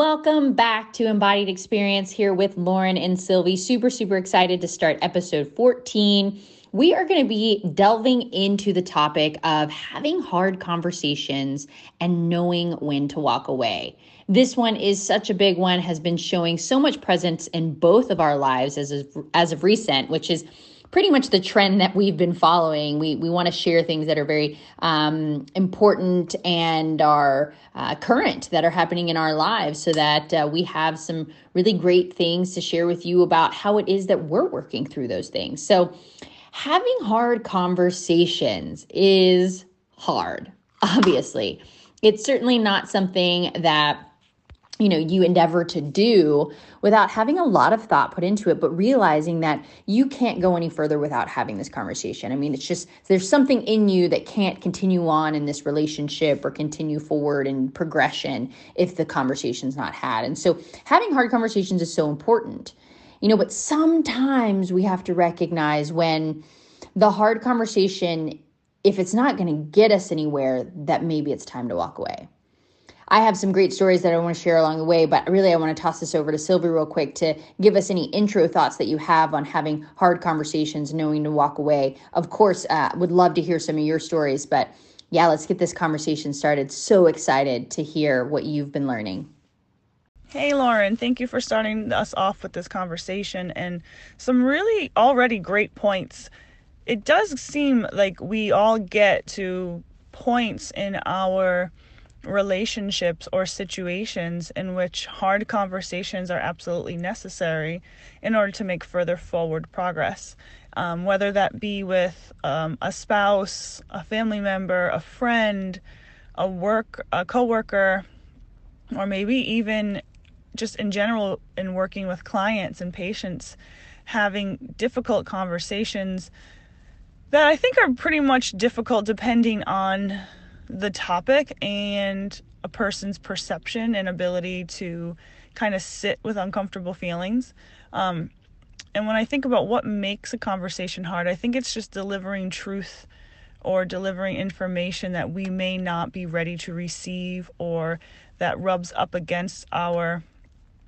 Welcome back to Embodied Experience here with Lauren and Sylvie. Super, super excited to start episode 14. We are going to be delving into the topic of having hard conversations and knowing when to walk away. This one is such a big one, has been showing so much presence in both of our lives as of, as of recent, which is pretty much the trend that we've been following. We we want to share things that are very um, important and are uh, current that are happening in our lives, so that uh, we have some really great things to share with you about how it is that we're working through those things. So, having hard conversations is hard. Obviously, it's certainly not something that you know you endeavor to do without having a lot of thought put into it but realizing that you can't go any further without having this conversation. I mean it's just there's something in you that can't continue on in this relationship or continue forward in progression if the conversation's not had. And so having hard conversations is so important. You know but sometimes we have to recognize when the hard conversation if it's not going to get us anywhere that maybe it's time to walk away I have some great stories that I want to share along the way, but really I want to toss this over to Sylvie real quick to give us any intro thoughts that you have on having hard conversations, knowing to walk away. Of course, uh, would love to hear some of your stories, but yeah, let's get this conversation started. So excited to hear what you've been learning. Hey, Lauren, thank you for starting us off with this conversation and some really already great points. It does seem like we all get to points in our relationships or situations in which hard conversations are absolutely necessary in order to make further forward progress. Um, whether that be with um, a spouse, a family member, a friend, a work, a coworker, or maybe even just in general in working with clients and patients, having difficult conversations that I think are pretty much difficult depending on the topic and a person's perception and ability to kind of sit with uncomfortable feelings. Um, and when I think about what makes a conversation hard, I think it's just delivering truth or delivering information that we may not be ready to receive or that rubs up against our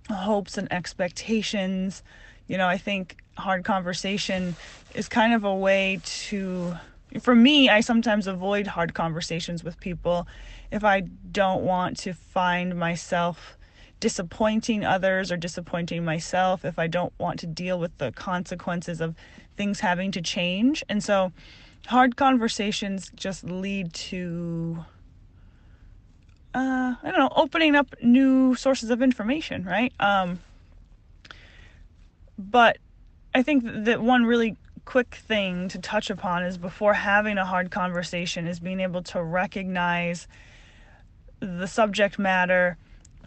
hopes and expectations. You know, I think hard conversation is kind of a way to for me, I sometimes avoid hard conversations with people if I don't want to find myself disappointing others or disappointing myself, if I don't want to deal with the consequences of things having to change. And so, hard conversations just lead to uh, I don't know, opening up new sources of information, right? Um, but I think that one really quick thing to touch upon is before having a hard conversation is being able to recognize the subject matter,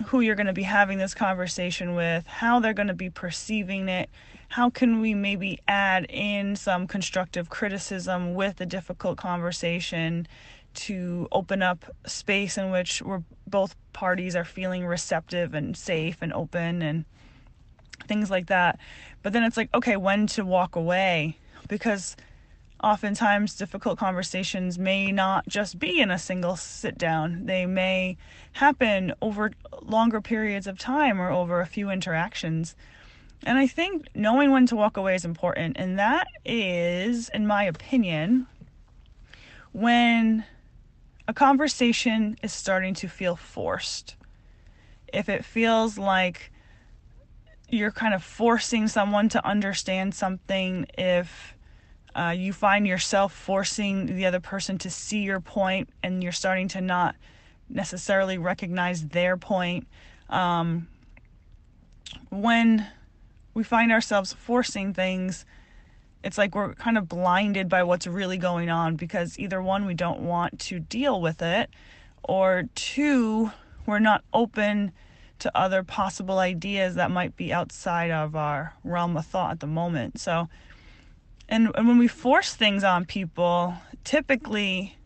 who you're going to be having this conversation with, how they're going to be perceiving it, how can we maybe add in some constructive criticism with a difficult conversation to open up space in which we're both parties are feeling receptive and safe and open and things like that. But then it's like, okay, when to walk away because oftentimes difficult conversations may not just be in a single sit down. They may happen over longer periods of time or over a few interactions. And I think knowing when to walk away is important. And that is, in my opinion, when a conversation is starting to feel forced. If it feels like you're kind of forcing someone to understand something, if uh, you find yourself forcing the other person to see your point and you're starting to not necessarily recognize their point. Um, when we find ourselves forcing things, it's like we're kind of blinded by what's really going on because either one, we don't want to deal with it, or two, we're not open to other possible ideas that might be outside of our realm of thought at the moment. So, and, and when we force things on people, typically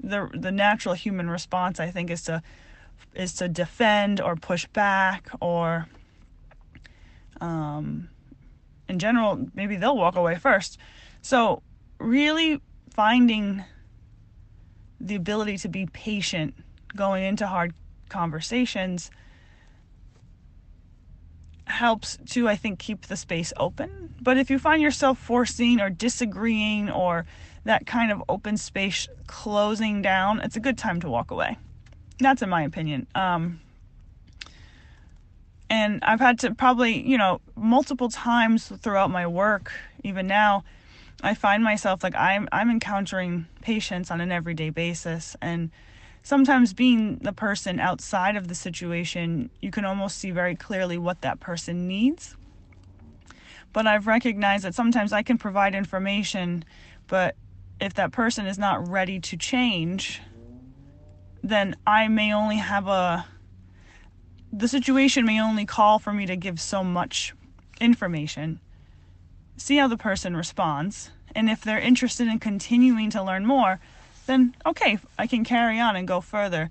the the natural human response I think is to is to defend or push back or um, in general maybe they'll walk away first. So really finding the ability to be patient going into hard conversations helps to, I think, keep the space open. But if you find yourself forcing or disagreeing or that kind of open space closing down, it's a good time to walk away. That's in my opinion. Um, and I've had to probably, you know, multiple times throughout my work, even now, I find myself like I'm I'm encountering patients on an everyday basis and sometimes being the person outside of the situation, you can almost see very clearly what that person needs. But I've recognized that sometimes I can provide information, but if that person is not ready to change, then I may only have a the situation may only call for me to give so much information. See how the person responds, and if they're interested in continuing to learn more, then okay, I can carry on and go further.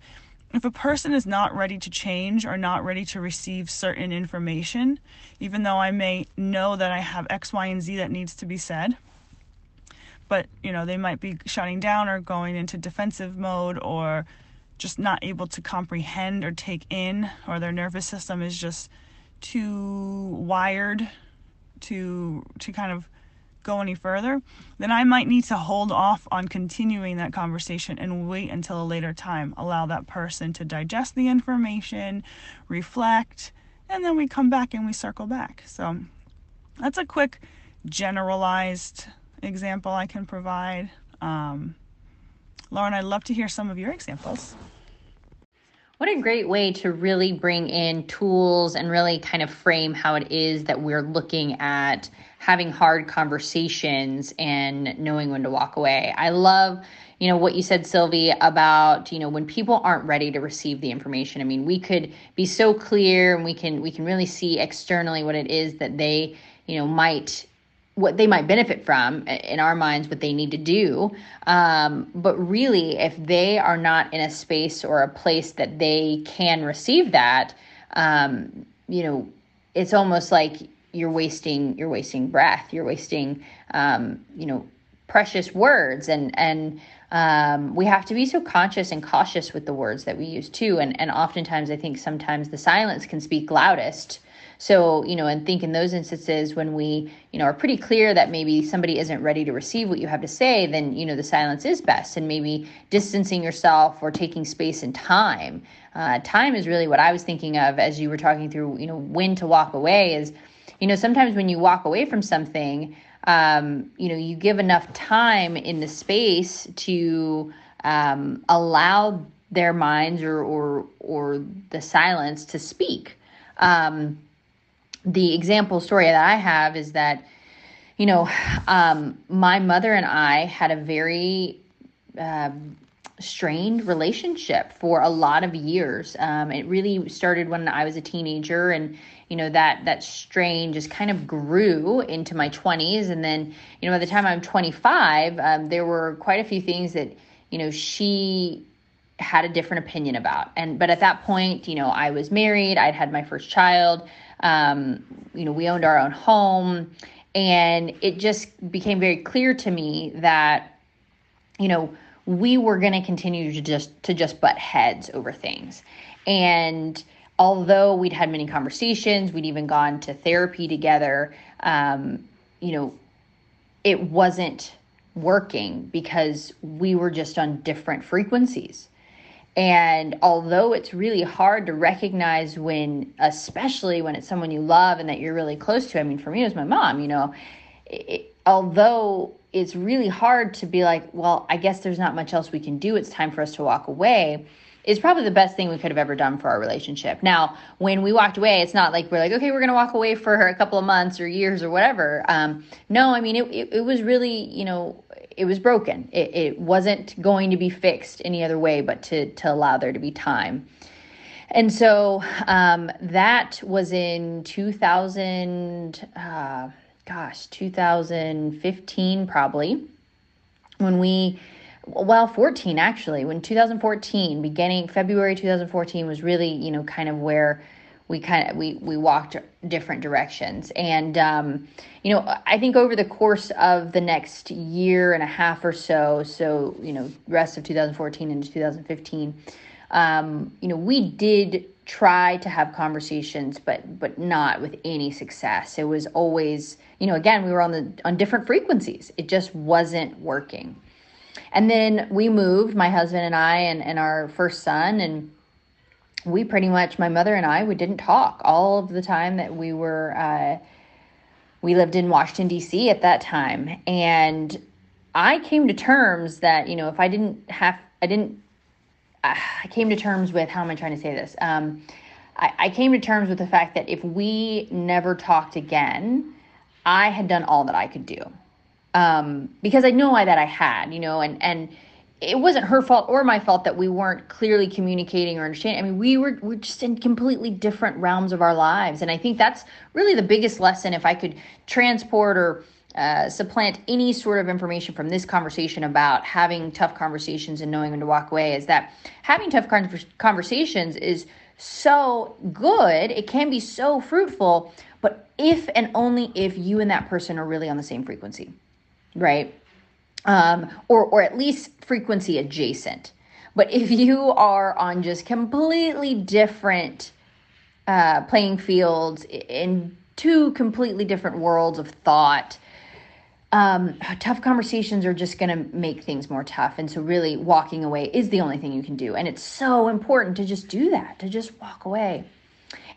If a person is not ready to change or not ready to receive certain information, even though I may know that I have X, Y, and Z that needs to be said, but you know, they might be shutting down or going into defensive mode or just not able to comprehend or take in, or their nervous system is just too wired to to kind of go any further, then I might need to hold off on continuing that conversation and wait until a later time. Allow that person to digest the information, reflect, and then we come back and we circle back. So that's a quick generalized example I can provide. Um, Lauren, I'd love to hear some of your examples. What a great way to really bring in tools and really kind of frame how it is that we're looking at having hard conversations and knowing when to walk away. I love you know what you said sylvie about you know when people aren't ready to receive the information i mean we could be so clear and we can we can really see externally what it is that they you know might what they might benefit from in our minds what they need to do um, but really if they are not in a space or a place that they can receive that um, you know it's almost like you're wasting you're wasting breath you're wasting um, you know precious words. And and um, we have to be so conscious and cautious with the words that we use too. And and oftentimes i think sometimes the silence can speak loudest. So you know and think in those instances when we you know are pretty clear that maybe somebody isn't ready to receive what you have to say then you know the silence is best. And maybe distancing yourself or taking space and time uh, time is really what i was thinking of as you were talking through you know when to walk away is you know, sometimes when you walk away from something, um, you know, you give enough time in the space to um, allow their minds or or or the silence to speak. Um, the example story that I have is that, you know, um, my mother and I had a very uh, strained relationship for a lot of years. Um, it really started when I was a teenager, and you know that that strain just kind of grew into my 20s and then you know by the time i'm 25 um, there were quite a few things that you know she had a different opinion about. And but at that point you know i was married. I'd had my first child. Um, you know we owned our own home. And it just became very clear to me that you know we were going to continue to just to just butt heads over things. And although we'd had many conversations, we'd even gone to therapy together, um, you know, it wasn't working because we were just on different frequencies. And although it's really hard to recognize when, especially when it's someone you love and that you're really close to, I mean, for me, it was my mom, you know, it, although it's really hard to be like, well, I guess there's not much else we can do. It's time for us to walk away is probably the best thing we could have ever done for our relationship. Now, when we walked away, it's not like we're like, okay, we're going to walk away for a couple of months or years or whatever. Um, no, I mean, it, it, it, was really, you know, it was broken. It, it wasn't going to be fixed any other way but to, to allow there to be time. And so um, that was in 2000, uh, gosh, 2015 probably, when we well 14 actually when 2014 beginning february 2014 was really you know kind of where we kind of we we walked different directions. And um, you know i think over the course of the next year and a half or so so you know rest of 2014 into 2015 um, you know we did try to have conversations but but not with any success. It was always you know again we were on the on different frequencies. It just wasn't working and then we moved my husband and i and, and our first son and we pretty much my mother and i we didn't talk all of the time that we were uh, we lived in washington d.c at that time and i came to terms that you know if i didn't have i didn't I came to terms with how am I trying to say this? Um, I, I came to terms with the fact that if we never talked again, I had done all that I could do. Um, because I know I, that I had, you know, and, and it wasn't her fault or my fault that we weren't clearly communicating or understanding. I mean, we were, we're just in completely different realms of our lives. And I think that's really the biggest lesson. If I could transport or uh, supplant any sort of information from this conversation about having tough conversations and knowing when to walk away is that having tough conversations is so good. It can be so fruitful, but if and only if you and that person are really on the same frequency, right? Um, or, or at least frequency adjacent. But if you are on just completely different uh, playing fields in two completely different worlds of thought, um, tough conversations are just going to make things more tough. And so, really, walking away is the only thing you can do. And it's so important to just do that, to just walk away.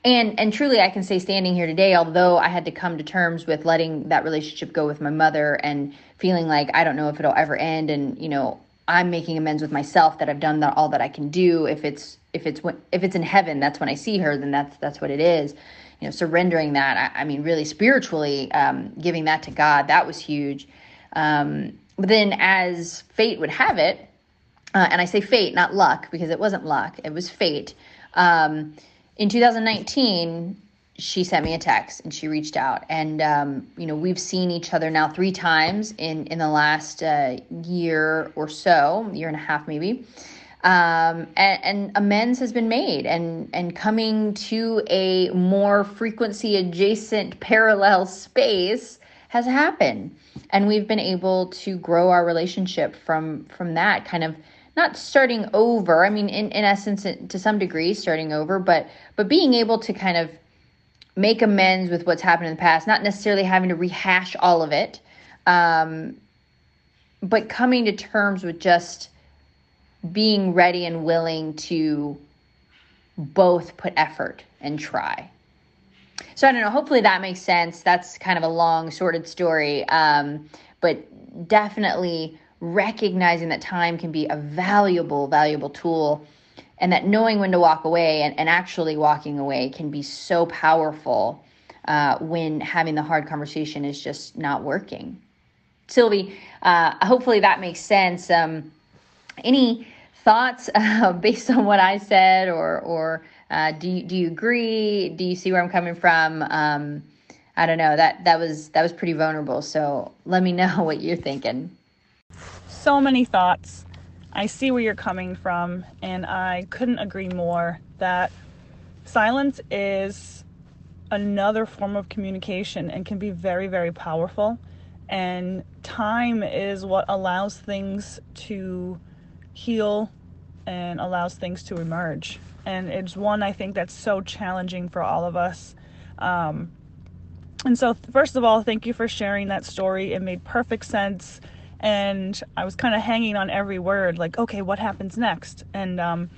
And and truly, I can say, standing here today, although I had to come to terms with letting that relationship go with my mother and feeling like I don't know if it'll ever end, and you know, I'm making amends with myself that I've done all that I can do. If it's if it's if it's in heaven, that's when I see her. Then that's that's what it is you know, surrendering that. I, I mean, really spiritually, um, giving that to God, that was huge. Um, but then, as fate would have it, uh, and I say fate, not luck, because it wasn't luck, it was fate. Um, in 2019, she sent me a text and she reached out. And um, you know we've seen each other now three times in in the last uh, year or so year and a half maybe. Um, and, and, amends has been made and and coming to a more frequency adjacent parallel space has happened. And we've been able to grow our relationship from from that kind of not starting over i mean in, in essence to some degree starting over but but being able to kind of make amends with what's happened in the past not necessarily having to rehash all of it um, but coming to terms with just being ready and willing to both put effort and try. So I don't know. Hopefully that makes sense. That's kind of a long, sorted story, um, but definitely recognizing that time can be a valuable, valuable tool, and that knowing when to walk away and, and actually walking away can be so powerful uh, when having the hard conversation is just not working. Sylvie, uh, hopefully that makes sense. Um, any thoughts uh, based on what I said, or or uh, do you, do you agree? Do you see where I'm coming from? Um, I don't know. That that was that was pretty vulnerable. So let me know what you're thinking. So many thoughts. I see where you're coming from, and I couldn't agree more that silence is another form of communication and can be very, very powerful. And time is what allows things to heal and allows things to emerge. And it's one I think that's so challenging for all of us. Um, and so, first of all, thank you for sharing that story. It made perfect sense. And I was kind of hanging on every word, like, okay, what happens next? And, um,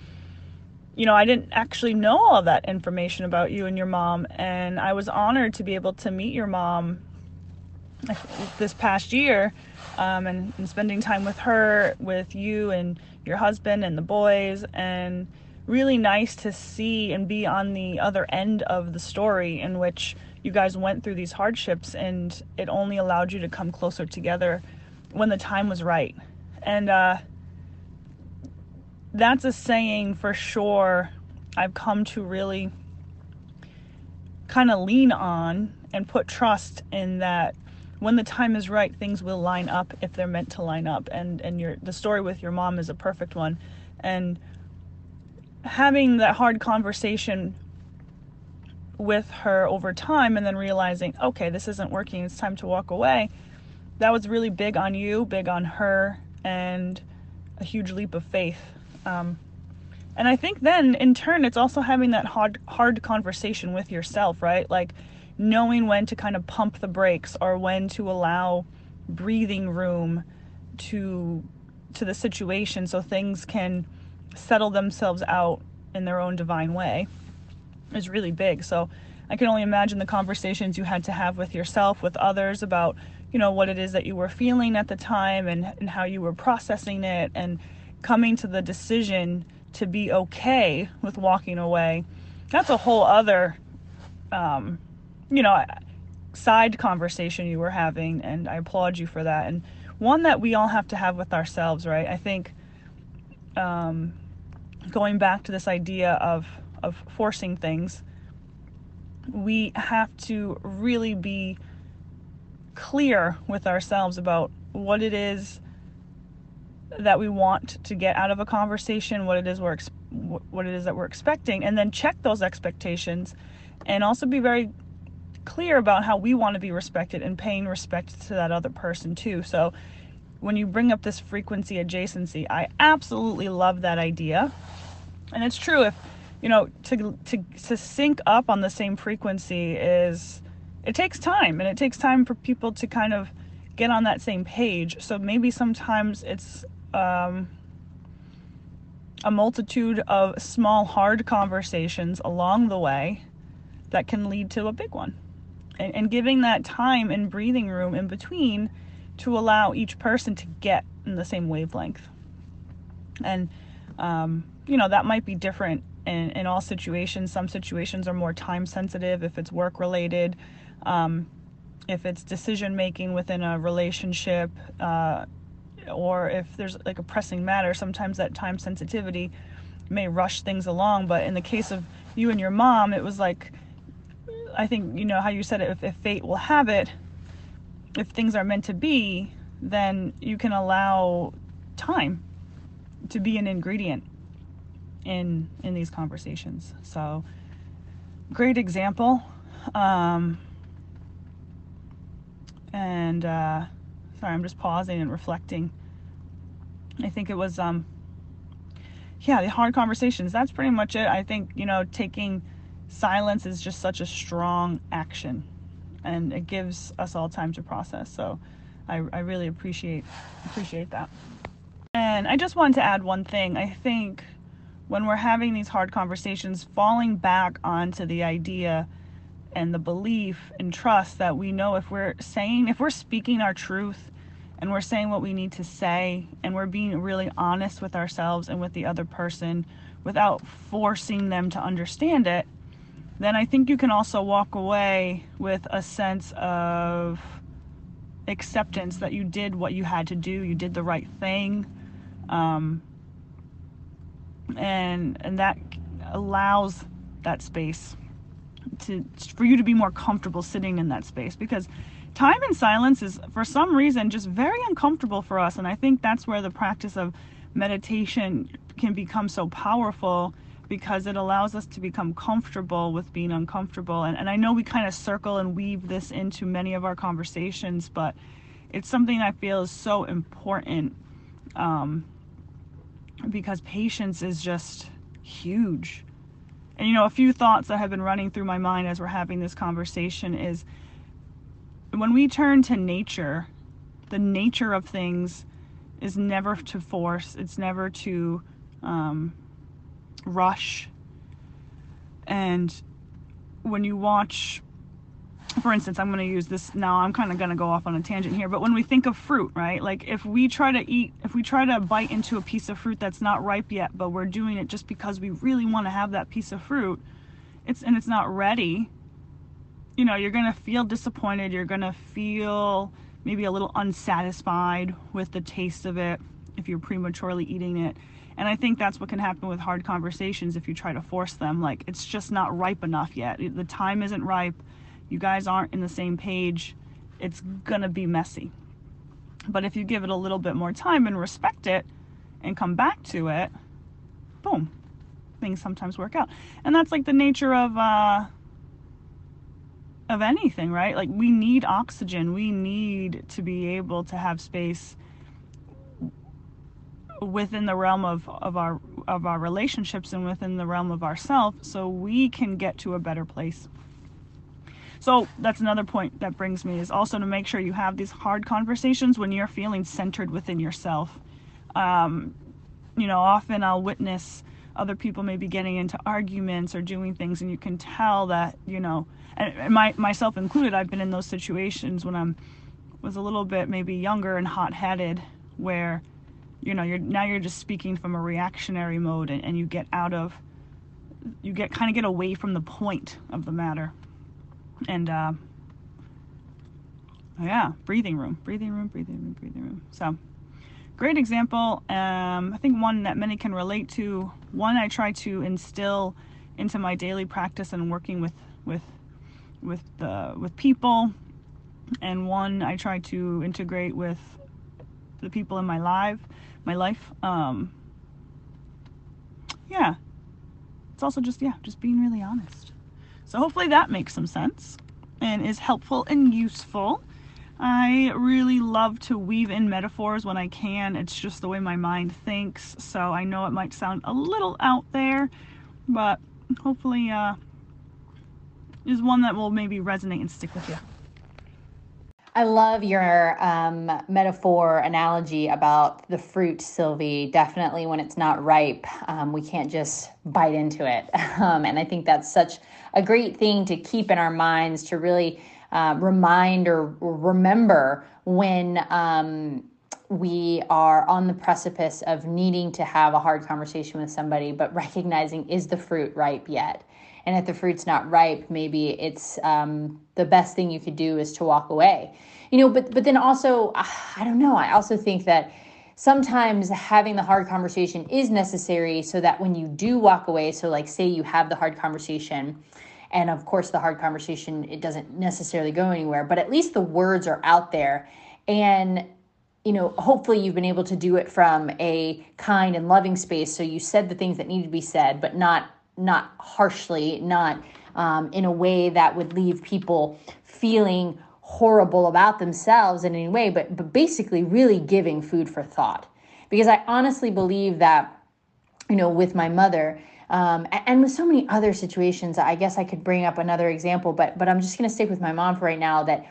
you know, I didn't actually know all that information about you and your mom. And I was honored to be able to meet your mom this past year um, and, and spending time with her, with you, and your husband and the boys and really nice to see and be on the other end of the story in which you guys went through these hardships and it only allowed you to come closer together when the time was right. And uh, that's a saying for sure I've come to really kind of lean on and put trust in that when the time is right, things will line up if they're meant to line up. And and your the story with your mom is a perfect one. And having that hard conversation with her over time and then realizing, okay, this isn't working, it's time to walk away. That was really big on you, big on her, and a huge leap of faith. Um, and I think then in turn it's also having that hard hard conversation with yourself, right? Like knowing when to kind of pump the brakes or when to allow breathing room to to the situation so things can settle themselves out in their own divine way is really big. So I can only imagine the conversations you had to have with yourself, with others about, you know, what it is that you were feeling at the time and, and how you were processing it and coming to the decision to be okay with walking away. That's a whole other, um, you know, side conversation you were having, and I applaud you for that. And one that we all have to have with ourselves, right? I think um, going back to this idea of of forcing things, we have to really be clear with ourselves about what it is that we want to get out of a conversation, what it is we're what it is that we're expecting, and then check those expectations, and also be very clear about how we want to be respected and paying respect to that other person too. So when you bring up this frequency adjacency, I absolutely love that idea, and it's true if you know to to to sync up on the same frequency is it takes time and it takes time for people to kind of get on that same page. So maybe sometimes it's um, a multitude of small, hard conversations along the way that can lead to a big one. And, and giving that time and breathing room in between to allow each person to get in the same wavelength. And, um, you know, that might be different in, in all situations. Some situations are more time sensitive if it's work related. Um, if it's decision making within a relationship, uh, or if there's like a pressing matter, sometimes that time sensitivity may rush things along. But in the case of you and your mom, it was like, I think, you know, how you said it, if, if fate will have it, if things are meant to be, then you can allow time to be an ingredient in in these conversations. So great example. Um, and uh, sorry, I'm just pausing and reflecting. I think it was um yeah, the hard conversations. That's pretty much it. I think, you know, taking silence is just such a strong action and it gives us all time to process. So I, I really appreciate appreciate that. And I just wanted to add one thing. I think when we're having these hard conversations, falling back onto the idea and the belief and trust that we know if we're saying, if we're speaking our truth and we're saying what we need to say and we're being really honest with ourselves and with the other person without forcing them to understand it, then I think you can also walk away with a sense of acceptance that you did what you had to do, you did the right thing. Um, and and that allows that space to for you to be more comfortable sitting in that space because time in silence is for some reason just very uncomfortable for us and i think that's where the practice of meditation can become so powerful because it allows us to become comfortable with being uncomfortable and, and i know we kind of circle and weave this into many of our conversations but it's something i feel is so important um, because patience is just huge and you know a few thoughts that have been running through my mind as we're having this conversation is when we turn to nature, the nature of things is never to force, it's never to um, rush. And when you watch, for instance, I'm going to use this now, I'm kind of going to go off on a tangent here, but when we think of fruit, right? Like if we try to eat, if we try to bite into a piece of fruit that's not ripe yet, but we're doing it just because we really want to have that piece of fruit, it's and it's not ready, you know, you're going to feel disappointed. You're going to feel maybe a little unsatisfied with the taste of it if you're prematurely eating it. And I think that's what can happen with hard conversations if you try to force them. Like, it's just not ripe enough yet. The time isn't ripe. You guys aren't in the same page. It's to be messy. But if you give it a little bit more time and respect it and come back to it, boom, things sometimes work out. And that's like the nature of, uh, of anything, right? Like we need oxygen. We need to be able to have space within the realm of, of our of our relationships and within the realm of ourself so we can get to a better place so that's another point that brings me is also to make sure you have these hard conversations when you're feeling centered within yourself. Um, you know often i'll witness other people maybe getting into arguments or doing things and you can tell that you know and my myself included i've been in those situations when i'm was a little bit maybe younger and hot-headed where you know you're now you're just speaking from a reactionary mode and, and you get out of you get kind of get away from the point of the matter and uh yeah breathing room breathing room breathing room breathing room so great example um i think one that many can relate to one i try to instill into my daily practice and working with with with the with people and one I try to integrate with the people in my life, my life. Um, yeah, it's also just yeah, just being really honest. So hopefully that makes some sense and is helpful and useful. I really love to weave in metaphors when I can. It's just the way my mind thinks. So I know it might sound a little out there, but hopefully uh, is one that will maybe resonate and stick with you. I love your um, metaphor analogy about the fruit, Sylvie. Definitely, when it's not ripe, um, we can't just bite into it. Um, and I think that's such a great thing to keep in our minds to really uh, remind or remember when um, we are on the precipice of needing to have a hard conversation with somebody, but recognizing is the fruit ripe yet? And if the fruit's not ripe maybe it's um, the best thing you could do is to walk away. You know but but then also ah, i don't know. I also think that sometimes having the hard conversation is necessary so that when you do walk away so like say you have the hard conversation and of course the hard conversation it doesn't necessarily go anywhere but at least the words are out there. And you know hopefully you've been able to do it from a kind and loving space. So you said the things that needed to be said but not not harshly, not um, in a way that would leave people feeling horrible about themselves in any way, but but basically really giving food for thought. Because I honestly believe that, you know, with my mother. Um, and with so many other situations, I guess I could bring up another example, but but I'm just going to stick with my mom for right now. That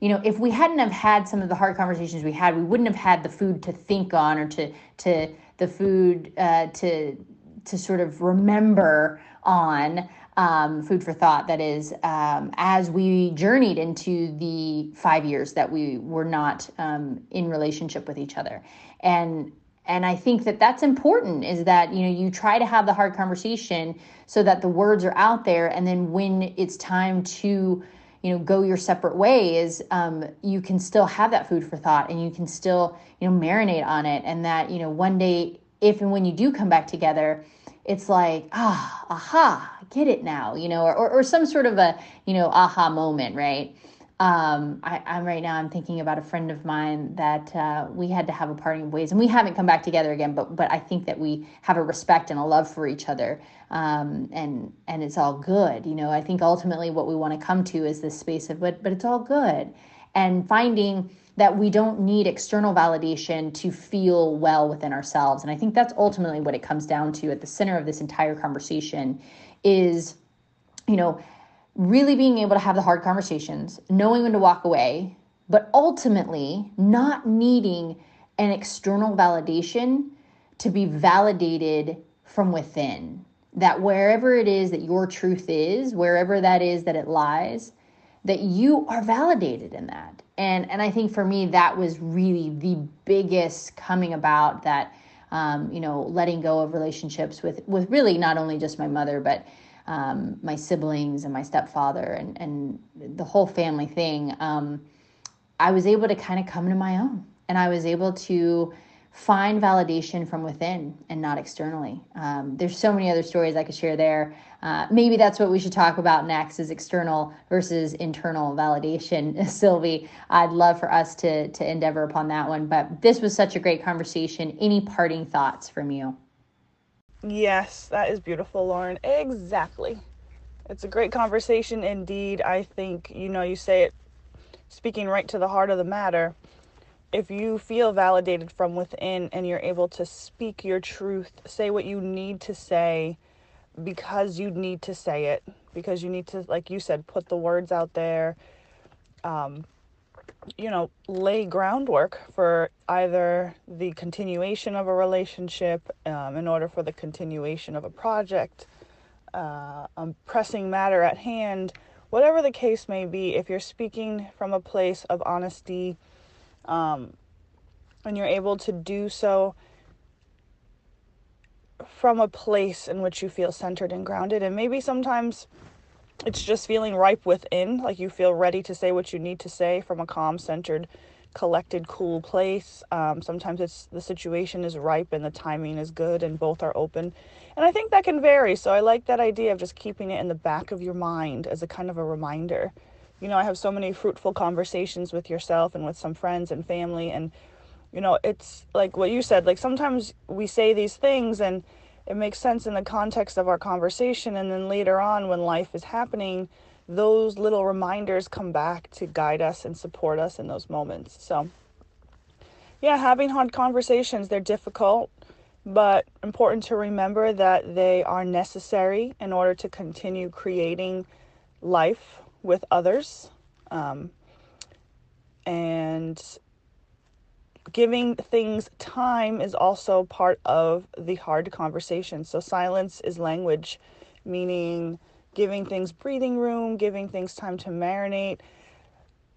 you know, if we hadn't have had some of the hard conversations we had, we wouldn't have had the food to think on or to to the food uh, to to sort of remember on um, food for thought that is um, as we journeyed into the five years that we were not um, in relationship with each other. And and i think that that's important is that you know you try to have the hard conversation so that the words are out there. And then when it's time to you know go your separate ways um, you can still have that food for thought and you can still you know marinate on it. And that you know one day if and when you do come back together it's like ah aha get it now you know or, or, or some sort of a you know aha moment right? Um, I, am right now i'm thinking about a friend of mine that uh, we had to have a parting of ways and we haven't come back together again but but i think that we have a respect and a love for each other um, and and it's all good you know? I think ultimately what we want to come to is this space of but but it's all good and finding that we don't need external validation to feel well within ourselves. And I think that's ultimately what it comes down to at the center of this entire conversation is, you know, really being able to have the hard conversations, knowing when to walk away, but ultimately not needing an external validation to be validated from within. That wherever it is that your truth is, wherever that is that it lies, that you are validated in that and and I think for me that was really the biggest coming about that um, you know letting go of relationships with with really not only just my mother but um, my siblings and my stepfather and and the whole family thing. Um, I was able to kind of come to my own, and I was able to find validation from within and not externally. Um, there's so many other stories I could share there. Uh, maybe that's what we should talk about next is external versus internal validation. Sylvie, I'd love for us to, to endeavor upon that one. But this was such a great conversation. Any parting thoughts from you? Yes, that is beautiful, Lauren. Exactly. It's a great conversation indeed. I think, you know, you say it speaking right to the heart of the matter if you feel validated from within and you're able to speak your truth, say what you need to say because you need to say it, because you need to, like you said, put the words out there, um, you know, lay groundwork for either the continuation of a relationship, um, in order for the continuation of a project, uh, a pressing matter at hand, whatever the case may be, if you're speaking from a place of honesty, um, and you're able to do so from a place in which you feel centered and grounded, and maybe sometimes it's just feeling ripe within, like you feel ready to say what you need to say from a calm, centered, collected, cool place. Um, sometimes it's the situation is ripe and the timing is good, and both are open. And I think that can vary. So I like that idea of just keeping it in the back of your mind as a kind of a reminder. You know, I have so many fruitful conversations with yourself and with some friends and family, and you know, it's like what you said. Like sometimes we say these things and it makes sense in the context of our conversation and then later on when life is happening those little reminders come back to guide us and support us in those moments so yeah having hard conversations they're difficult but important to remember that they are necessary in order to continue creating life with others um, and giving things time is also part of the hard conversation. So, silence is language, meaning giving things breathing room, giving things time to marinate,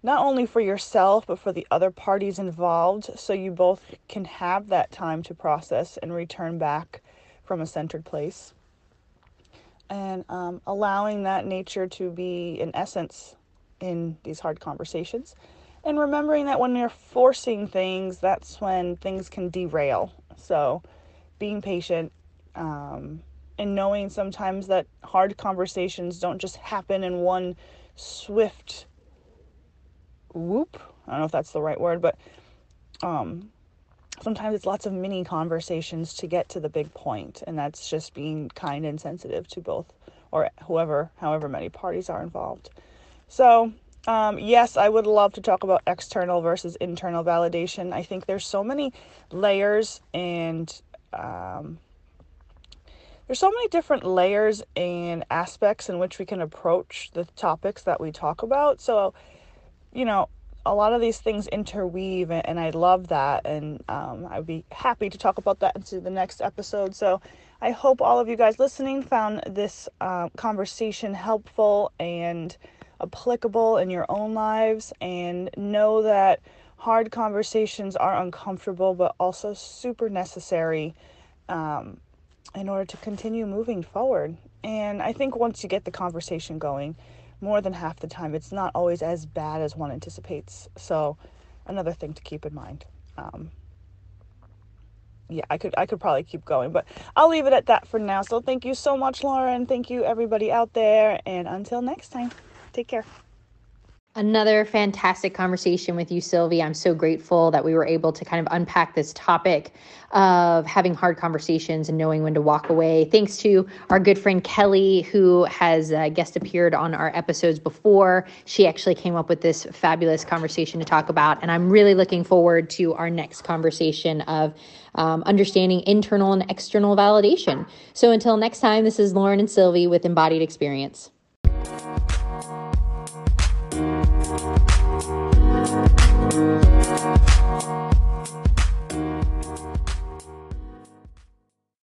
not only for yourself, but for the other parties involved, so you both can have that time to process and return back from a centered place. And um, allowing that nature to be an essence in these hard conversations and remembering that when you're forcing things, that's when things can derail. So, being patient um, and knowing sometimes that hard conversations don't just happen in one swift whoop. I don't know if that's the right word, but um, sometimes it's lots of mini conversations to get to the big point, and that's just being kind and sensitive to both or whoever, however many parties are involved. So, um, yes, I would love to talk about external versus internal validation. I think there's so many layers and um, there's so many different layers and aspects in which we can approach the topics that we talk about. So, you know, a lot of these things interweave, and, I love that. And um, I'd be happy to talk about that into the next episode. So, I hope all of you guys listening found this uh, conversation helpful and applicable in your own lives and know that hard conversations are uncomfortable but also super necessary um, in order to continue moving forward. And I think once you get the conversation going, more than half the time, it's not always as bad as one anticipates. So, another thing to keep in mind. Um, yeah, I could I could probably keep going, but I'll leave it at that for now. So thank you so much, Lauren. Thank you everybody out there, and until next time. Take care. Another fantastic conversation with you, Sylvie. I'm so grateful that we were able to kind of unpack this topic of having hard conversations and knowing when to walk away. Thanks to our good friend Kelly, who has uh, guest appeared on our episodes before. She actually came up with this fabulous conversation to talk about. And I'm really looking forward to our next conversation of um, understanding internal and external validation. So until next time, this is Lauren and Sylvie with Embodied Experience.